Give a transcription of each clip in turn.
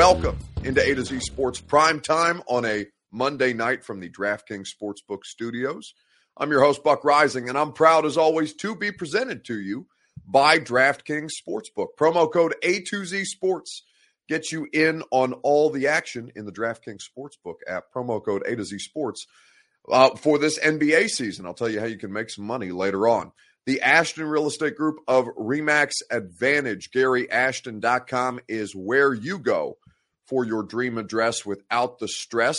Welcome into A to Z Sports Prime Time on a Monday night from the DraftKings Sportsbook Studios. I'm your host, Buck Reising, and I'm proud as always to be presented to you by DraftKings Sportsbook. Promo code A2Z Sports gets you in on all the action in the DraftKings Sportsbook app. Promo code A to Z Sports uh, for this NBA season. I'll tell you how you can make some money later on. The Ashton Real Estate Group of Remax Advantage, GaryAshton.com is where you go for your dream address without the stress.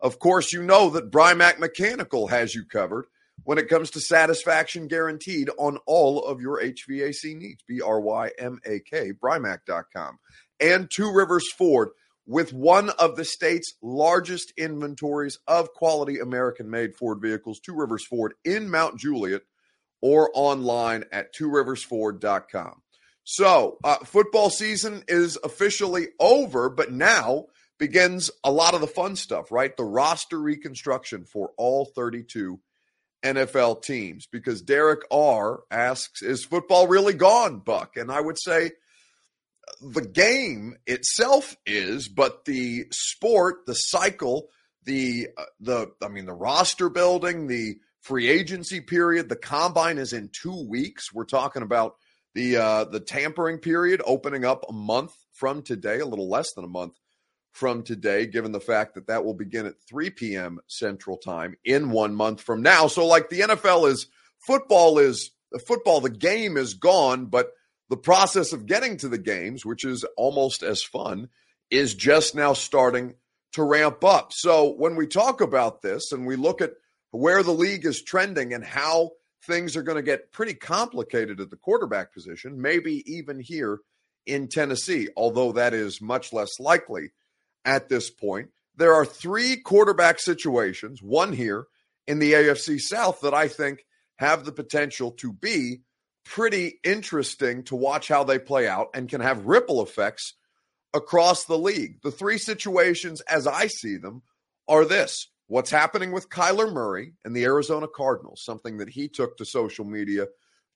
Of course, you know that Brymak Mechanical has you covered when it comes to satisfaction guaranteed on all of your HVAC needs. B R Y M A K, Brymak.com. And Two Rivers Ford with one of the state's largest inventories of quality American made Ford vehicles, Two Rivers Ford in Mount Juliet or online at tworiversford.com. So, uh, football season is officially over, but now begins a lot of the fun stuff, right? The roster reconstruction for all 32 NFL teams because Derek R asks, Is football really gone, Buck? And I would say the game itself is, but the sport, the cycle, the, uh, the, I mean, the roster building, the free agency period, the combine is in two weeks. We're talking about the uh, the tampering period opening up a month from today, a little less than a month from today, given the fact that that will begin at 3 p.m. Central Time in one month from now. So, like the NFL is football is the football, the game is gone, but the process of getting to the games, which is almost as fun, is just now starting to ramp up. So, when we talk about this and we look at where the league is trending and how things are going to get pretty complicated at the quarterback position, maybe even here in Tennessee, although that is much less likely at this point. There are three quarterback situations, one here in the AFC South, that I think have the potential to be pretty interesting to watch how they play out and can have ripple effects across the league. The three situations, as I see them, are this what's happening with Kyler Murray and the Arizona Cardinals, something that he took to social media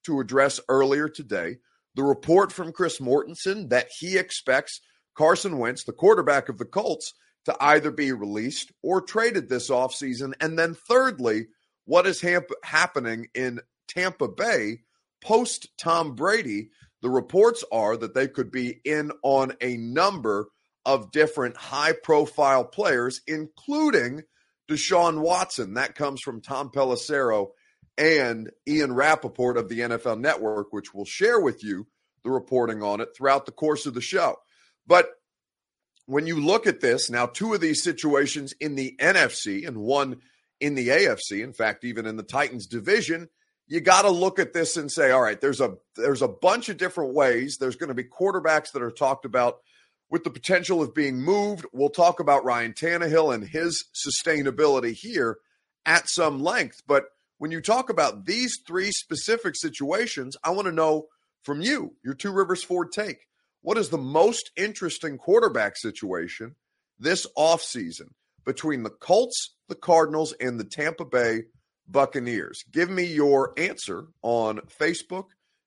to address earlier today. The report from Chris Mortensen that he expects Carson Wentz, the quarterback of the Colts, to either be released or traded this offseason. And then, thirdly, what is hamp- happening in Tampa Bay post Tom Brady? The reports are that they could be in on a number of different high profile players, including Deshaun Watson. That comes from Tom Pelissero and Ian Rapoport of the NFL Network, which will share with you the reporting on it throughout the course of the show. But when you look at this, now two of these situations in the NFC and one in the AFC, in fact, even in the Titans division, you got to look at this and say, all right, there's a there's a bunch of different ways. There's going to be quarterbacks that are talked about with the potential of being moved. We'll talk about Ryan Tannehill and his sustainability here at some length. But when you talk about these three specific situations, I want to know from you, your Two Rivers Ford take. What is the most interesting quarterback situation this offseason between the Colts, the Cardinals, and the Tampa Bay Buccaneers? Give me your answer on Facebook,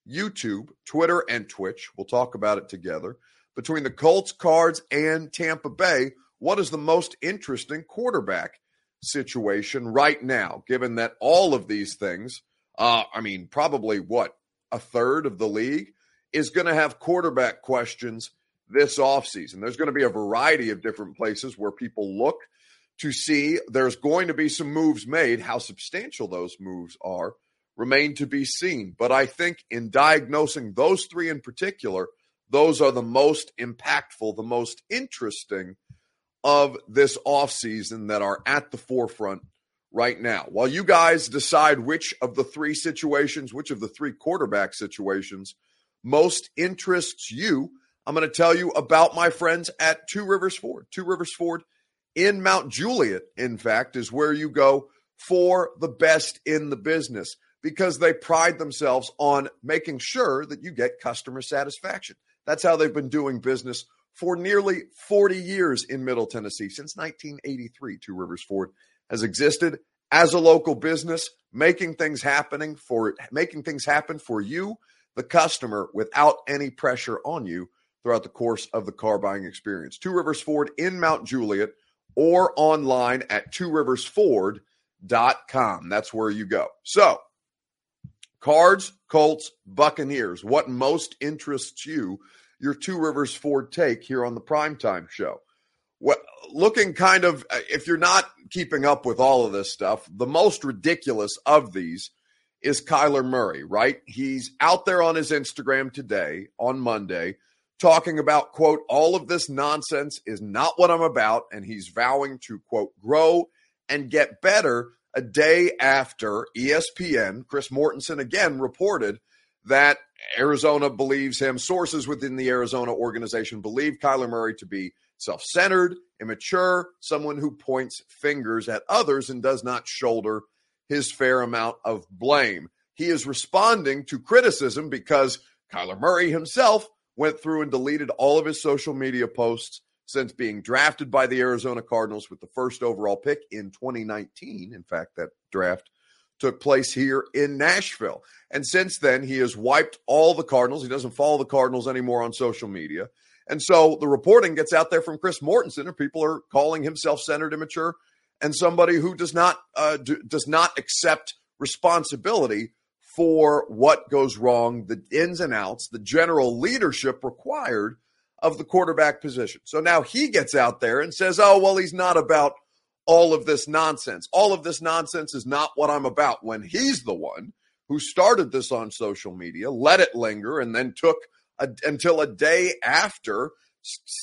YouTube, Twitter, and Twitch. We'll talk about it together between the Colts, Cards, and Tampa Bay, what is the most interesting quarterback situation right now, given that all of these things, uh, I mean, probably what, a third of the league is going to have quarterback questions this offseason. There's going to be a variety of different places where people look to see there's going to be some moves made. How substantial those moves are remain to be seen. But I think in diagnosing those three in particular, those are the most impactful, the most interesting of this offseason that are at the forefront right now. While you guys decide which of the three situations, which of the three quarterback situations most interests you, I'm going to tell you about my friends at Two Rivers Ford. Two Rivers Ford in Mount Juliet, in fact, is where you go for the best in the business because they pride themselves on making sure that you get customer satisfaction. That's how they've been doing business for nearly 40 years in Middle Tennessee. Since 1983, Two Rivers Ford has existed as a local business, making things happening for making things happen for you, the customer, without any pressure on you throughout the course of the car buying experience. Two Rivers Ford in Mount Juliet or online at tworiversford.com. That's where you go. So, Cards, Colts, Buccaneers. What most interests you? Your Two Rivers Ford take here on the primetime show. Well, looking kind of, if you're not keeping up with all of this stuff, the most ridiculous of these is Kyler Murray, right? He's out there on his Instagram today, on Monday, talking about, quote, all of this nonsense is not what I'm about. And he's vowing to, quote, grow and get better a day after ESPN, Chris Mortensen again reported that Arizona believes him. Sources within the Arizona organization believe Kyler Murray to be self centered, immature, someone who points fingers at others and does not shoulder his fair amount of blame. He is responding to criticism because Kyler Murray himself went through and deleted all of his social media posts since being drafted by the Arizona Cardinals with the first overall pick in 2019. In fact, that draft took place here in Nashville. And since then, he has wiped all the Cardinals. He doesn't follow the Cardinals anymore on social media. And so the reporting gets out there from Chris Mortensen, and people are calling him self-centered, immature, and somebody who does not uh, do, does not accept responsibility for what goes wrong, the ins and outs, the general leadership required of the quarterback position. So now he gets out there and says, oh, well, he's not about all of this nonsense. All of this nonsense is not what I'm about when he's the one who started this on social media, let it linger, and then took a, until a day after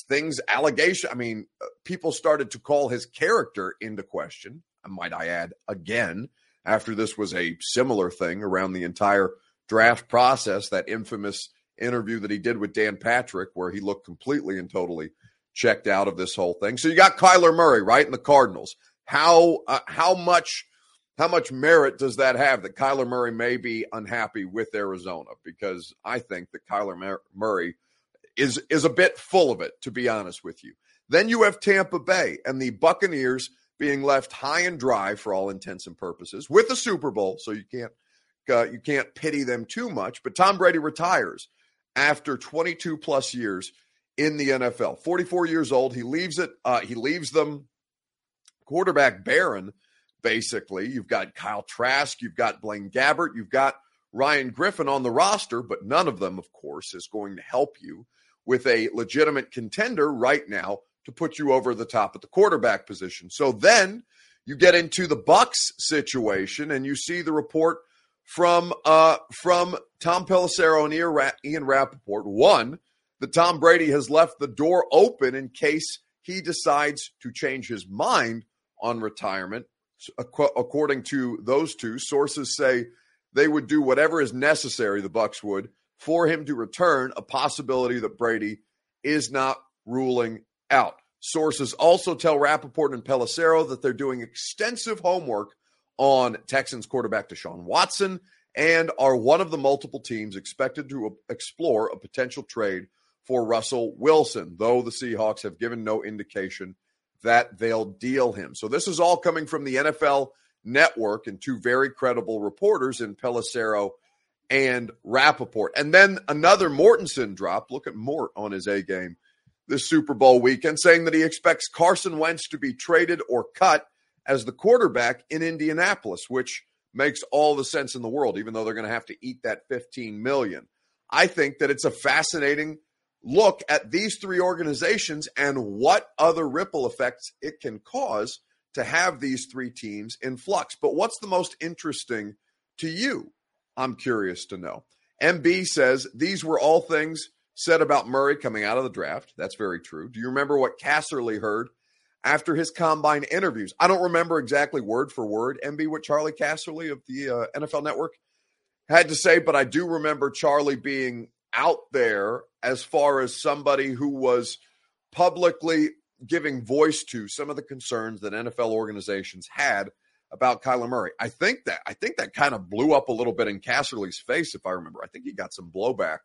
things, allegation. I mean, uh, people started to call his character into question. Might I add again, after this was a similar thing around the entire draft process, that infamous interview that he did with Dan Patrick, where he looked completely and totally checked out of this whole thing. So you got Kyler Murray, right, in the Cardinals. How uh, how much how much merit does that have that Kyler Murray may be unhappy with Arizona? Because I think that Kyler Murray is is a bit full of it, to be honest with you. Then you have Tampa Bay and the Buccaneers being left high and dry for all intents and purposes with the Super Bowl, so you can't uh, you can't pity them too much. But Tom Brady retires after 22 plus years in the NFL. 44 years old. He leaves it. Uh, he leaves them quarterback barren, basically. You've got Kyle Trask. You've got Blaine Gabbert. You've got Ryan Griffin on the roster, but none of them, of course, is going to help you with a legitimate contender right now to put you over the top at the quarterback position. So then you get into the Bucks situation and you see the report from uh, from Tom Pelissero and Ian Rapoport. One, that Tom Brady has left the door open in case he decides to change his mind on retirement. According to those two, sources say they would do whatever is necessary, the Bucks would, for him to return, a possibility that Brady is not ruling out. Sources also tell Rapoport and Pelissero that they're doing extensive homework on Texans quarterback Deshaun Watson and are one of the multiple teams expected to explore a potential trade for Russell Wilson, though the Seahawks have given no indication that they'll deal him. So this is all coming from the NFL network and two very credible reporters in Pelissero and Rapoport. And then another Mortensen drop. Look at Mort on his A game this Super Bowl weekend, saying that he expects Carson Wentz to be traded or cut as the quarterback in Indianapolis, which makes all the sense in the world, even though they're going to have to eat that 15 million. I think that it's a fascinating look at these three organizations and what other ripple effects it can cause to have these three teams in flux. But what's the most interesting to you? I'm curious to know. MB says these were all things said about Murray coming out of the draft. That's very true. Do you remember what Casserly heard after his combine interviews. I don't remember exactly word for word, MB, what Charlie Casserly of the uh, NFL Network had to say, but I do remember Charlie being out there as far as somebody who was publicly giving voice to some of the concerns that NFL organizations had about Kyler Murray. I think that I think that kind of blew up a little bit in Casserly's face, if I remember. I think he got some blowback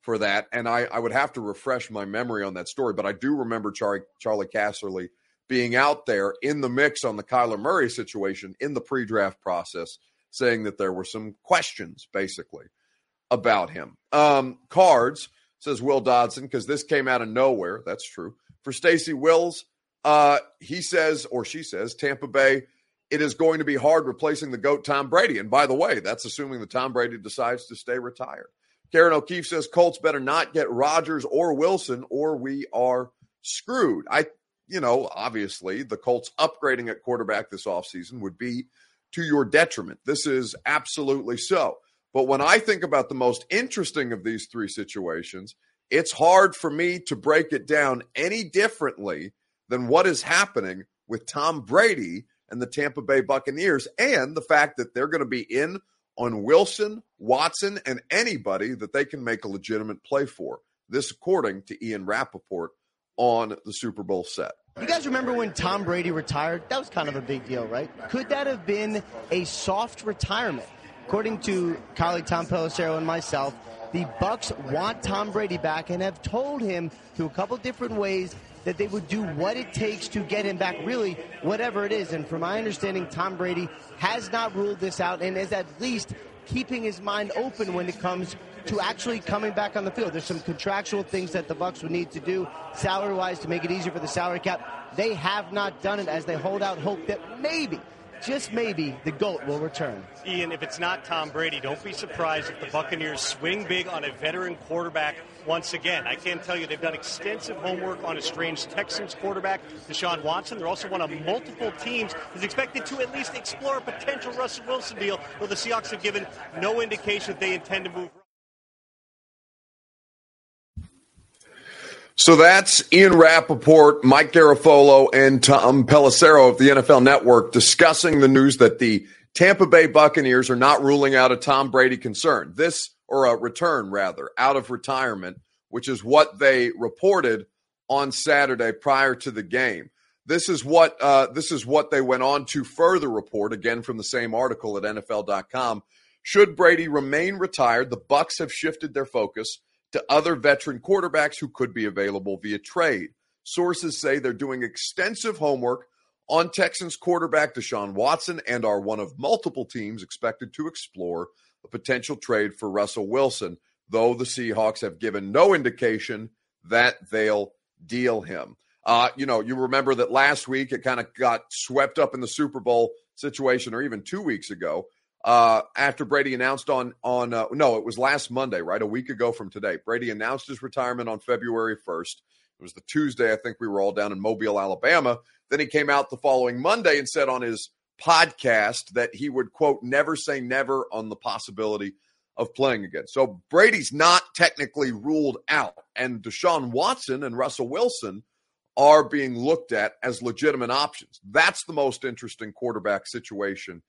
for that, and I, I would have to refresh my memory on that story, but I do remember Charlie Charlie Casserly being out there in the mix on the Kyler Murray situation in the pre draft process, saying that there were some questions basically about him. Um, Cards says Will Dodson, because this came out of nowhere. That's true. For Stacy Wills, uh, he says, or she says, Tampa Bay, it is going to be hard replacing the GOAT Tom Brady. And by the way, that's assuming that Tom Brady decides to stay retired. Karen O'Keefe says Colts better not get Rodgers or Wilson, or we are screwed. I, you know, obviously the Colts upgrading at quarterback this offseason would be to your detriment. This is absolutely so. But when I think about the most interesting of these three situations, it's hard for me to break it down any differently than what is happening with Tom Brady and the Tampa Bay Buccaneers and the fact that they're going to be in on Wilson, Watson, and anybody that they can make a legitimate play for. This, according to Ian Rapoport on the Super Bowl set. You guys remember when Tom Brady retired? That was kind of a big deal, right? Could that have been a soft retirement? According to colleague Tom Pelissero and myself, the Bucks want Tom Brady back and have told him through a couple different ways that they would do what it takes to get him back, really, whatever it is. And from my understanding, Tom Brady has not ruled this out and is at least keeping his mind open when it comes to actually coming back on the field. There's some contractual things that the Bucks would need to do salary-wise to make it easier for the salary cap. They have not done it as they hold out hope that maybe – just maybe the GOAT will return. Ian, if it's not Tom Brady, don't be surprised if the Buccaneers swing big on a veteran quarterback once again. I can tell you they've done extensive homework on a strange Texans quarterback, Deshaun Watson. They're also one of multiple teams is expected to at least explore a potential Russell Wilson deal, though the Seahawks have given no indication that they intend to move. So that's Ian Rapoport, Mike Garafolo, and Tom Pelissero of the NFL Network discussing the news that the Tampa Bay Buccaneers are not ruling out a Tom Brady concern. This, or a return rather, out of retirement, which is what they reported on Saturday prior to the game. This is what uh, this is what they went on to further report again from the same article at NFL.com. Should Brady remain retired, the Bucks have shifted their focus to other veteran quarterbacks who could be available via trade. Sources say they're doing extensive homework on Texans quarterback Deshaun Watson and are one of multiple teams expected to explore a potential trade for Russell Wilson, though the Seahawks have given no indication that they'll deal him. Uh, you know, you remember that last week it kind of got swept up in the Super Bowl situation, or even two weeks ago, uh, after Brady announced on on uh, no, it was last Monday, right, a week ago from today. Brady announced his retirement on February first. It was the Tuesday. I think we were all down in Mobile, Alabama. Then he came out the following Monday and said on his podcast that he would quote never say never on the possibility of playing again. So Brady's not technically ruled out, and Deshaun Watson and Russell Wilson are being looked at as legitimate options. That's the most interesting quarterback situation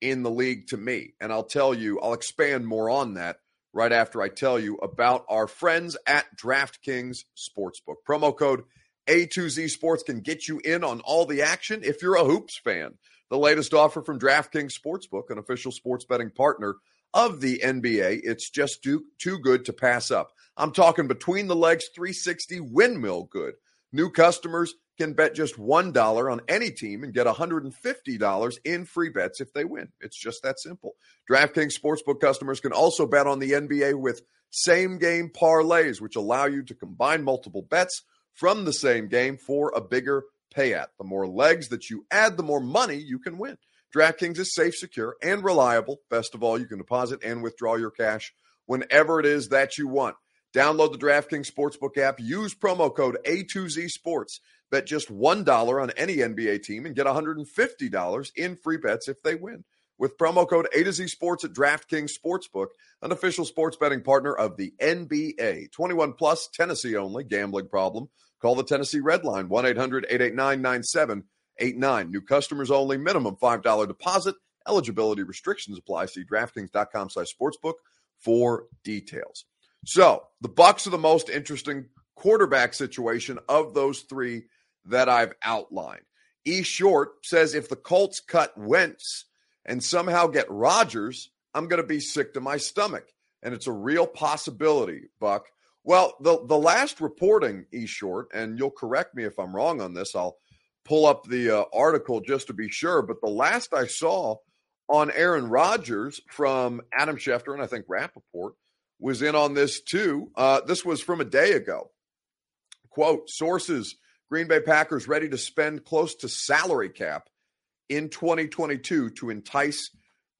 in the league to me. And I'll tell you, I'll expand more on that right after I tell you about our friends at DraftKings Sportsbook. Promo code A2Z Sports can get you in on all the action if you're a hoops fan. The latest offer from DraftKings Sportsbook, an official sports betting partner of the NBA. It's just too, too good to pass up. I'm talking between the legs 360 windmill good. New customers can bet just $1 on any team and get $150 in free bets if they win. It's just that simple. DraftKings Sportsbook customers can also bet on the NBA with same game parlays, which allow you to combine multiple bets from the same game for a bigger payout. The more legs that you add, the more money you can win. DraftKings is safe, secure, and reliable. Best of all, you can deposit and withdraw your cash whenever it is that you want. Download the DraftKings Sportsbook app. Use promo code A2Z Sports. Bet just $1 on any NBA team and get $150 in free bets if they win. With promo code A to Z Sports at DraftKings Sportsbook, an official sports betting partner of the NBA. 21 plus, Tennessee only. Gambling problem? Call the Tennessee Red Line 1 800 889 9789. New customers only. Minimum $5 deposit. Eligibility restrictions apply. See DraftKings.com slash sportsbook for details. So the Bucks are the most interesting quarterback situation of those three that I've outlined. E. Short says if the Colts cut Wentz and somehow get Rodgers, I'm going to be sick to my stomach. And it's a real possibility, Buck. Well, the, the last reporting, E. Short, and you'll correct me if I'm wrong on this, I'll pull up the uh, article just to be sure. But the last I saw on Aaron Rodgers from Adam Schefter and I think Rapoport was in on this too. Uh, this was from a day ago. Quote Sources Green Bay Packers ready to spend close to salary cap in 2022 to entice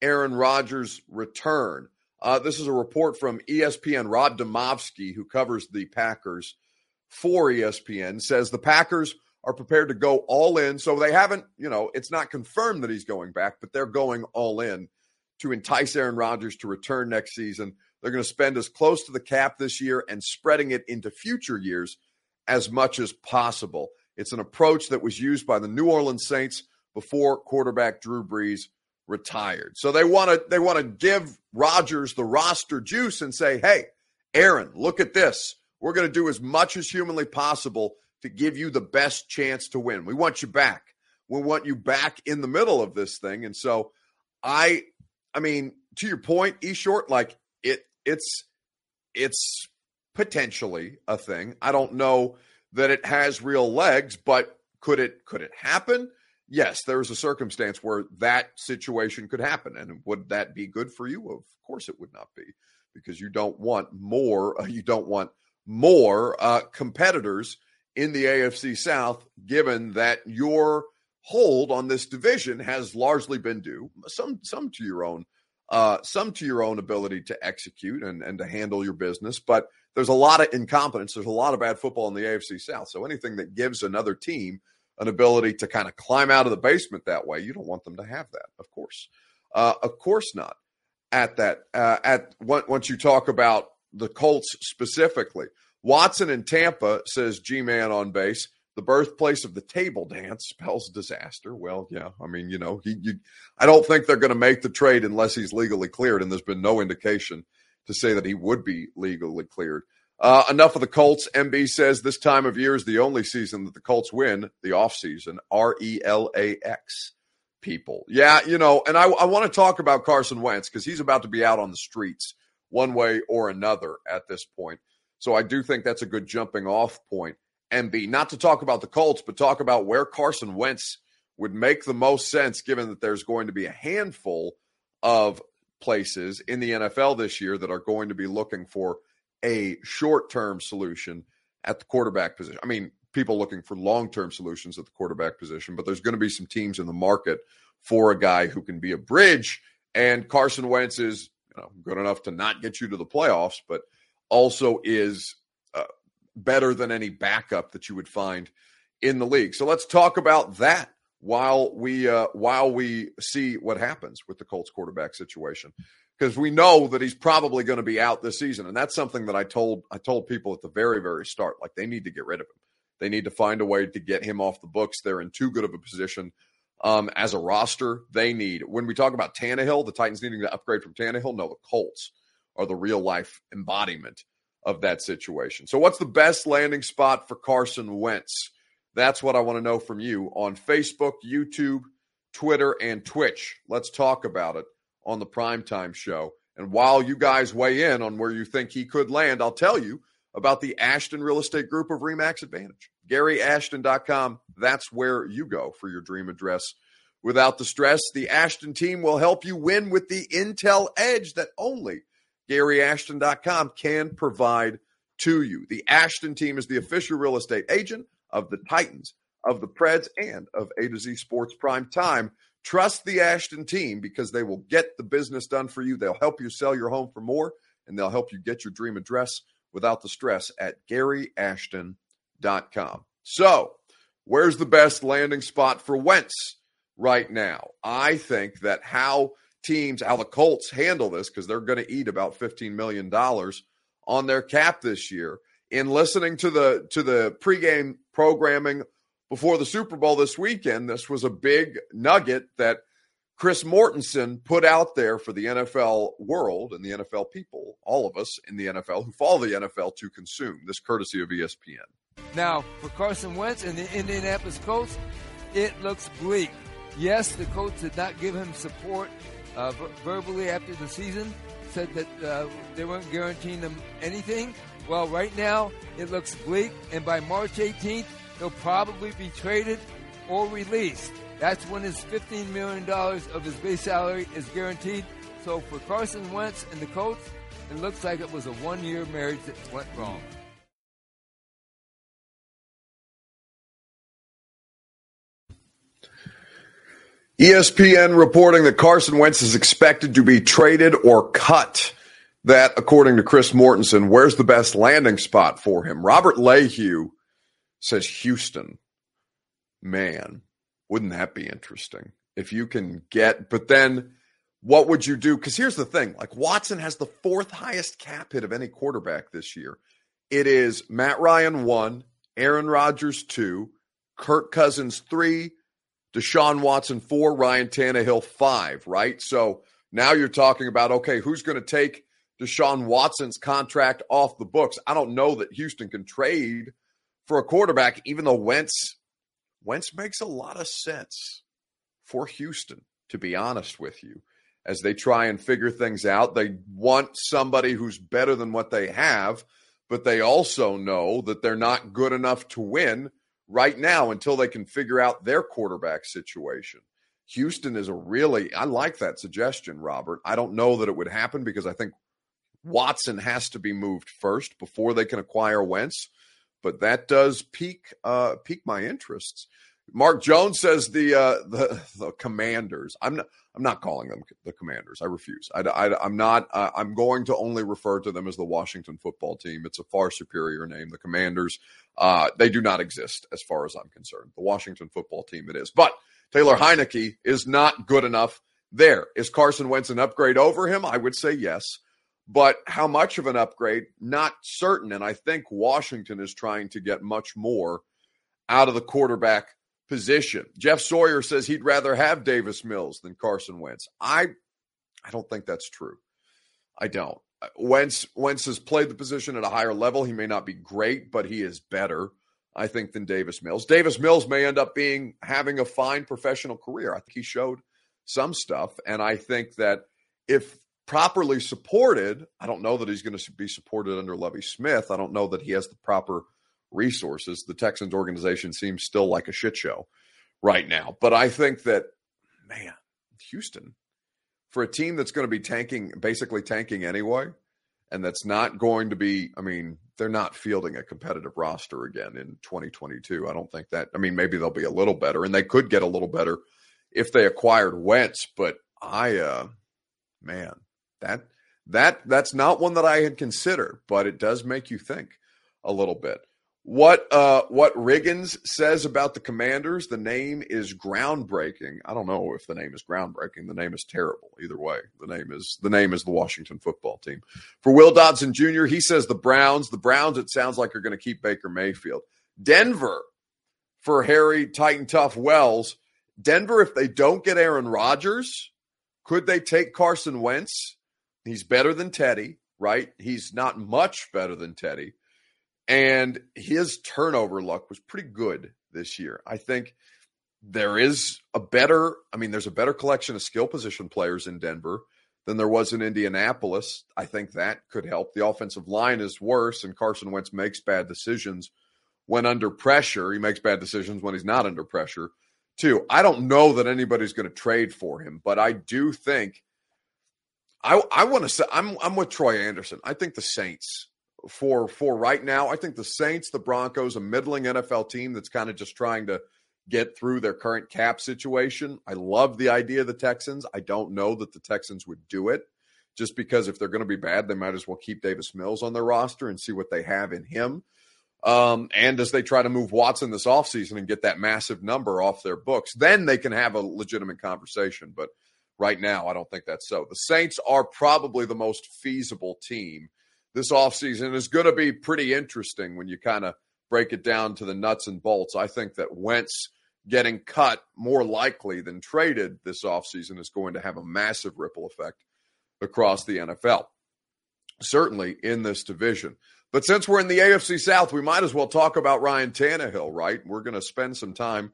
Aaron Rodgers' return. Uh, this is a report from ESPN. Rob Demovsky, who covers the Packers for ESPN, says the Packers are prepared to go all in. So they haven't, you know, it's not confirmed that he's going back, but they're going all in to entice Aaron Rodgers to return next season. They're going to spend as close to the cap this year and spreading it into future years as much as possible. It's an approach that was used by the New Orleans Saints before quarterback Drew Brees retired. So they want to they want to give Rodgers the roster juice and say, "Hey, Aaron, look at this. We're going to do as much as humanly possible to give you the best chance to win. We want you back. We want you back in the middle of this thing." And so I I mean, to your point, E short like it's it's potentially a thing. I don't know that it has real legs, but could it could it happen? Yes, there is a circumstance where that situation could happen, and would that be good for you? Of course, it would not be, because you don't want more. You don't want more uh, competitors in the AFC South, given that your hold on this division has largely been due some some to your own uh, some to your own ability to execute and and to handle your business, but there's a lot of incompetence. There's a lot of bad football in the AFC South. So anything that gives another team an ability to kind of climb out of the basement that way, you don't want them to have that, of course. Uh, of course not. At that, uh, at once you talk about the Colts specifically, Watson in Tampa says G Man on base. The birthplace of the table dance spells disaster. Well, yeah, I mean, you know, he, you, I don't think they're going to make the trade unless he's legally cleared, and there's been no indication to say that he would be legally cleared. Uh, enough of the Colts. MB says this time of year is the only season that the Colts win the offseason. R E L A X people. Yeah, you know, and I, I want to talk about Carson Wentz because he's about to be out on the streets one way or another at this point. So I do think that's a good jumping off point. MB, not to talk about the Colts, but talk about where Carson Wentz would make the most sense given that there's going to be a handful of places in the NFL this year that are going to be looking for a short term solution at the quarterback position. I mean, people looking for long term solutions at the quarterback position, but there's going to be some teams in the market for a guy who can be a bridge. And Carson Wentz is you know, good enough to not get you to the playoffs, but also is better than any backup that you would find in the league. So let's talk about that while we uh, while we see what happens with the Colts quarterback situation because we know that he's probably going to be out this season and that's something that I told I told people at the very very start like they need to get rid of him. They need to find a way to get him off the books. They're in too good of a position um, as a roster. They need when we talk about Tannehill, the Titans needing to upgrade from Tannehill. No, the Colts are the real life embodiment of that situation. So, what's the best landing spot for Carson Wentz? That's what I want to know from you on Facebook, YouTube, Twitter, and Twitch. Let's talk about it on the primetime show. And while you guys weigh in on where you think he could land, I'll tell you about the Ashton Real Estate Group of Remax Advantage. GaryAshton.com. That's where you go for your dream address. Without the stress, the Ashton team will help you win with the Intel edge that only GaryAshton.com can provide to you. The Ashton team is the official real estate agent of the Titans, of the Preds, and of A to Z Sports Prime Time. Trust the Ashton team because they will get the business done for you. They'll help you sell your home for more, and they'll help you get your dream address without the stress at GaryAshton.com. So, where's the best landing spot for Wentz right now? I think that how teams, how the Colts handle this, because they're going to eat about $15 million on their cap this year in listening to the to the pregame programming before the Super Bowl this weekend, this was a big nugget that Chris Mortensen put out there for the NFL world and the NFL people, all of us in the NFL who follow the NFL to consume. This courtesy of ESPN. Now, for Carson Wentz and the Indianapolis Colts, it looks bleak. Yes, the Colts did not give him support uh, verbally after the season, said that uh, they weren't guaranteeing him anything. Well, right now it looks bleak, and by March 18th, he'll probably be traded or released. That's when his $15 million of his base salary is guaranteed. So for Carson Wentz and the Colts, It looks like it was a one year marriage that went wrong. ESPN reporting that Carson Wentz is expected to be traded or cut. That, according to Chris Mortensen, where's the best landing spot for him? Robert Lehue says Houston. Man, wouldn't that be interesting? If you can get, but then what would you do? Because here's the thing like Watson has the fourth highest cap hit of any quarterback this year. It is Matt Ryan one, Aaron Rodgers two, Kirk Cousins three, Deshaun Watson four, Ryan Tannehill five, right? So now you're talking about okay, who's going to take Deshaun Watson's contract off the books? I don't know that Houston can trade for a quarterback, even though Wentz Wentz makes a lot of sense for Houston, to be honest with you, as they try and figure things out. They want somebody who's better than what they have, but they also know that they're not good enough to win right now until they can figure out their quarterback situation. Houston is a really, I like that suggestion, Robert. I don't know that it would happen because I think Watson has to be moved first before they can acquire Wentz, but that does pique uh, pique my interests. Mark Jones says the uh, the, the Commanders. I'm not. I'm not calling them the Commanders. I refuse. I, am not. Uh, I'm going to only refer to them as the Washington Football Team. It's a far superior name. The Commanders. Uh, they do not exist as far as I'm concerned. The Washington Football Team. It is. But Taylor Heinicke is not good enough. There is Carson Wentz an upgrade over him? I would say yes. But how much of an upgrade? Not certain. And I think Washington is trying to get much more out of the quarterback position. Jeff Sawyer says he'd rather have Davis Mills than Carson Wentz. I I don't think that's true. I don't. Wentz Wentz has played the position at a higher level. He may not be great, but he is better, I think, than Davis Mills. Davis Mills may end up being having a fine professional career. I think he showed some stuff, and I think that if properly supported, I don't know that he's going to be supported under Lovie Smith. I don't know that he has the proper resources. The Texans organization seems still like a shit show right now. But I think that, man, Houston, for a team that's going to be tanking, basically tanking anyway, and that's not going to be, I mean, they're not fielding a competitive roster again in 2022. I don't think that, I mean, maybe they'll be a little better, and they could get a little better if they acquired Wentz, but I, uh, man, that, that, that's not one that I had considered, but it does make you think a little bit. What uh what Riggins says about the Commanders, the name is groundbreaking. I don't know if the name is groundbreaking. The name is terrible. Either way, the name is the name is the Washington football team. For Will Dodson Jr., he says the Browns, the Browns it sounds like are going to keep Baker Mayfield. Denver for Harry Titan Tough Wells. Denver, if they don't get Aaron Rodgers, could they take Carson Wentz? He's better than Teddy, right? He's not much better than Teddy and his turnover luck was pretty good this year. I think there is a better, I mean, there's a better collection of skill position players in Denver than there was in Indianapolis. I think that could help. The offensive line is worse, and Carson Wentz makes bad decisions when under pressure. He makes bad decisions when he's not under pressure, too. I don't know that anybody's going to trade for him, but I do think. I, I want to say I'm I'm with Troy Anderson. I think the Saints for for right now. I think the Saints, the Broncos, a middling NFL team that's kind of just trying to get through their current cap situation. I love the idea of the Texans. I don't know that the Texans would do it just because if they're going to be bad, they might as well keep Davis Mills on their roster and see what they have in him. Um, and as they try to move Watson this offseason and get that massive number off their books, then they can have a legitimate conversation. But right now, I don't think that's so. The Saints are probably the most feasible team this offseason is going to be pretty interesting when you kind of break it down to the nuts and bolts. I think that Wentz getting cut more likely than traded this offseason is going to have a massive ripple effect across the NFL, certainly in this division. But since we're in the AFC South, we might as well talk about Ryan Tannehill, right? We're going to spend some time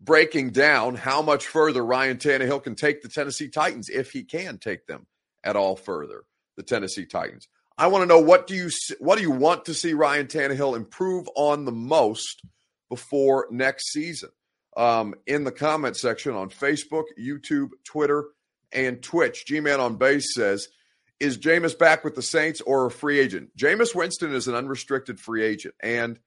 breaking down how much further Ryan Tannehill can take the Tennessee Titans, if he can take them at all further, the Tennessee Titans. I want to know what do you what do you want to see Ryan Tannehill improve on the most before next season? Um, in the comment section on Facebook, YouTube, Twitter, and Twitch. G Man on Base says, is Jameis back with the Saints or a free agent? Jameis Winston is an unrestricted free agent. And,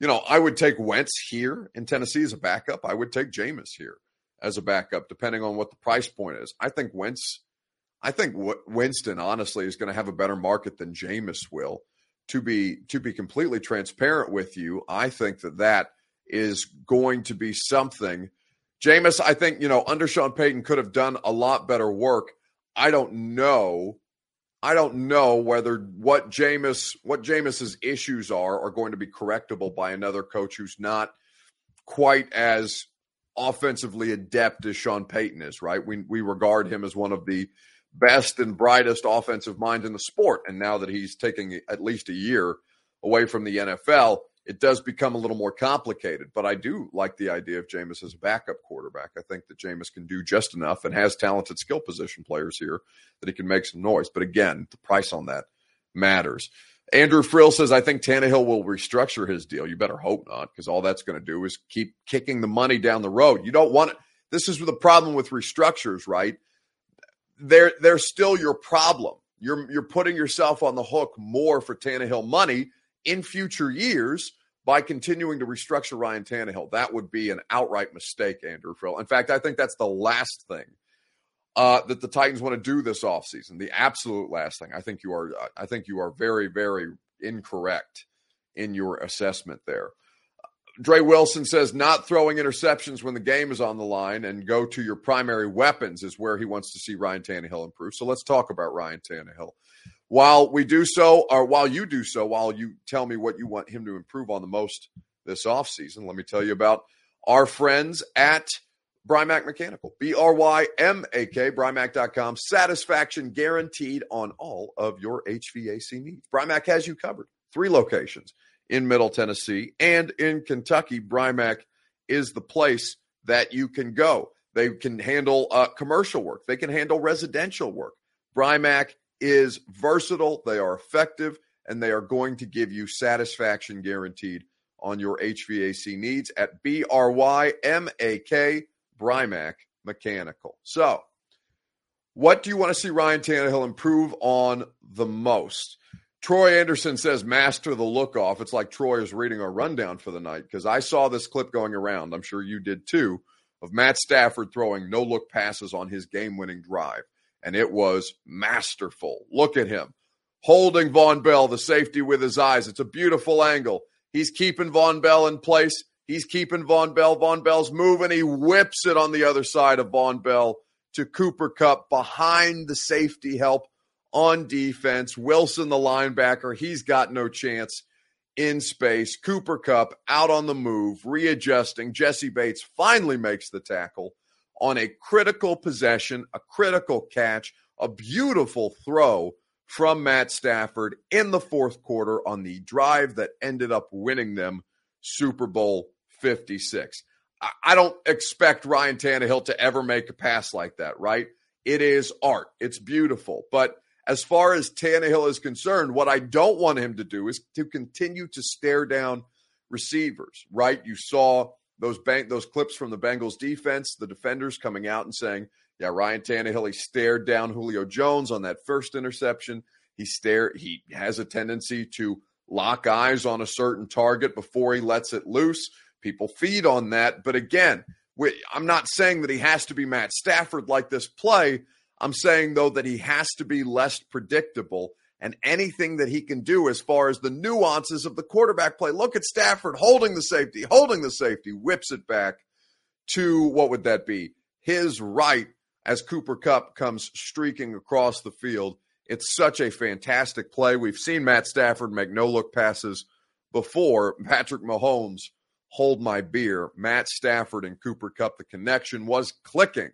you know, I would take Wentz here in Tennessee as a backup. I would take Jameis here as a backup, depending on what the price point is. I think Wentz, I think Winston honestly is going to have a better market than Jameis will. To be to be completely transparent with you, I think that that is going to be something. Jameis, I think you know under Sean Payton could have done a lot better work. I don't know. I don't know whether what Jameis what Jameis's issues are are going to be correctable by another coach who's not quite as offensively adept as Sean Payton is, right? We we regard him as one of the best and brightest offensive minds in the sport. And now that he's taking at least a year away from the NFL, it does become a little more complicated. But I do like the idea of Jameis as a backup quarterback. I think that Jameis can do just enough and has talented skill position players here that he can make some noise. But again, the price on that matters. Andrew Frill says, I think Tannehill will restructure his deal. You better hope not, because all that's going to do is keep kicking the money down the road. You don't want it. This is the problem with restructures, right? They're they're still your problem. You're you're putting yourself on the hook more for Tannehill money in future years by continuing to restructure Ryan Tannehill. That would be an outright mistake, Andrew Frill. In fact, I think that's the last thing uh, that the Titans want to do this offseason. The absolute last thing. I think you are. I think you are very, very incorrect in your assessment there. Dre Wilson says not throwing interceptions when the game is on the line and go to your primary weapons is where he wants to see Ryan Tannehill improve. So let's talk about Ryan Tannehill. While we do so, or while you do so, while you tell me what you want him to improve on the most this offseason, let me tell you about our friends at Brymak Mechanical. B R Y M A K, Brymak.com. Satisfaction guaranteed on all of your HVAC needs. Brymak has you covered. Three locations in Middle Tennessee and in Kentucky. Brymak is the place that you can go. They can handle uh, commercial work, they can handle residential work. Brymak is versatile, they are effective, and they are going to give you satisfaction guaranteed on your HVAC needs at B R Y M A K Brymak Mechanical. So, what do you want to see Ryan Tannehill improve on the most? Troy Anderson says, master the look off. It's like Troy is reading our rundown for the night because I saw this clip going around. I'm sure you did too of Matt Stafford throwing no look passes on his game winning drive. And it was masterful. Look at him holding Vonn Bell, the safety with his eyes. It's a beautiful angle. He's keeping Vonn Bell in place. He's keeping Vonn Bell. Vonn Bell's moving. He whips it on the other side of Vonn Bell to Cooper Kupp behind the safety help on defense. Wilson, the linebacker, he's got no chance in space. Cooper Kupp out on the move, readjusting. Jessie Bates finally makes the tackle on a critical possession, a critical catch, a beautiful throw from Matt Stafford in the fourth quarter on the drive that ended up winning them Super Bowl 56. I don't expect Ryan Tannehill to ever make a pass like that, right? It is art. It's beautiful. But as far as Tannehill is concerned, what I don't want him to do is to continue to stare down receivers, right? You saw those bank those clips from the Bengals defense, the defenders coming out and saying, yeah, Ryan Tannehill, he stared down Julio Jones on that first interception. He stare he has a tendency to lock eyes on a certain target before he lets it loose. People feed on that. But again, we, I'm not saying that he has to be Matt Stafford like this play. I'm saying, though, that he has to be less predictable and anything that he can do as far as the nuances of the quarterback play. Look at Stafford holding the safety, holding the safety, whips it back to what would that be? His right as Cooper Kupp comes streaking across the field. It's such a fantastic play. We've seen Matt Stafford make no look passes before. Patrick Mahomes hold my beer. Matt Stafford and Cooper Kupp, the connection was clicking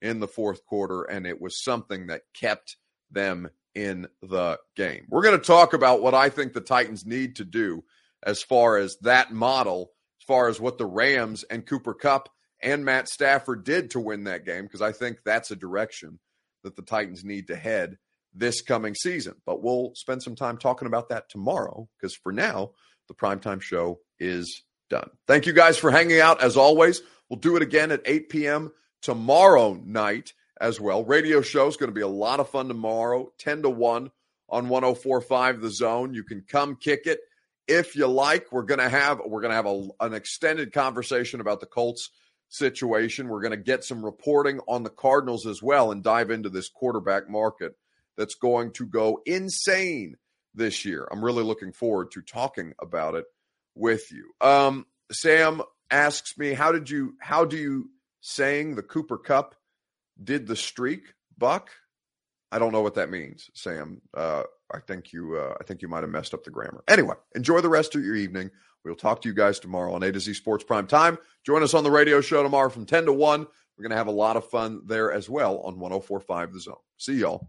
in the fourth quarter, and it was something that kept them in the game. We're going to talk about what I think the Titans need to do as far as that model, as far as what the Rams and Cooper Kupp and Matt Stafford did to win that game, because I think that's a direction that the Titans need to head this coming season. But we'll spend some time talking about that tomorrow, because for now, the primetime show is done. Thank you guys for hanging out as always. We'll do it again at 8 p.m. tomorrow night as well. Radio show is going to be a lot of fun tomorrow, 10 to 1 on 1045 The Zone. You can come kick it if you like. We're going to have we're going to have a, an extended conversation about the Colts situation. We're going to get some reporting on the Cardinals as well and dive into this quarterback market that's going to go insane this year. I'm really looking forward to talking about it with you. Um, Sam asks me, how did you how do you saying the Cooper Kupp did the streak, Buck? I don't know what that means, Sam. Uh, I think you uh, I think you might have messed up the grammar. Anyway, enjoy the rest of your evening. We'll talk to you guys tomorrow on A to Z Sports Prime Time. Join us on the radio show tomorrow from 10 to 1. We're going to have a lot of fun there as well on 1045 The Zone. See y'all.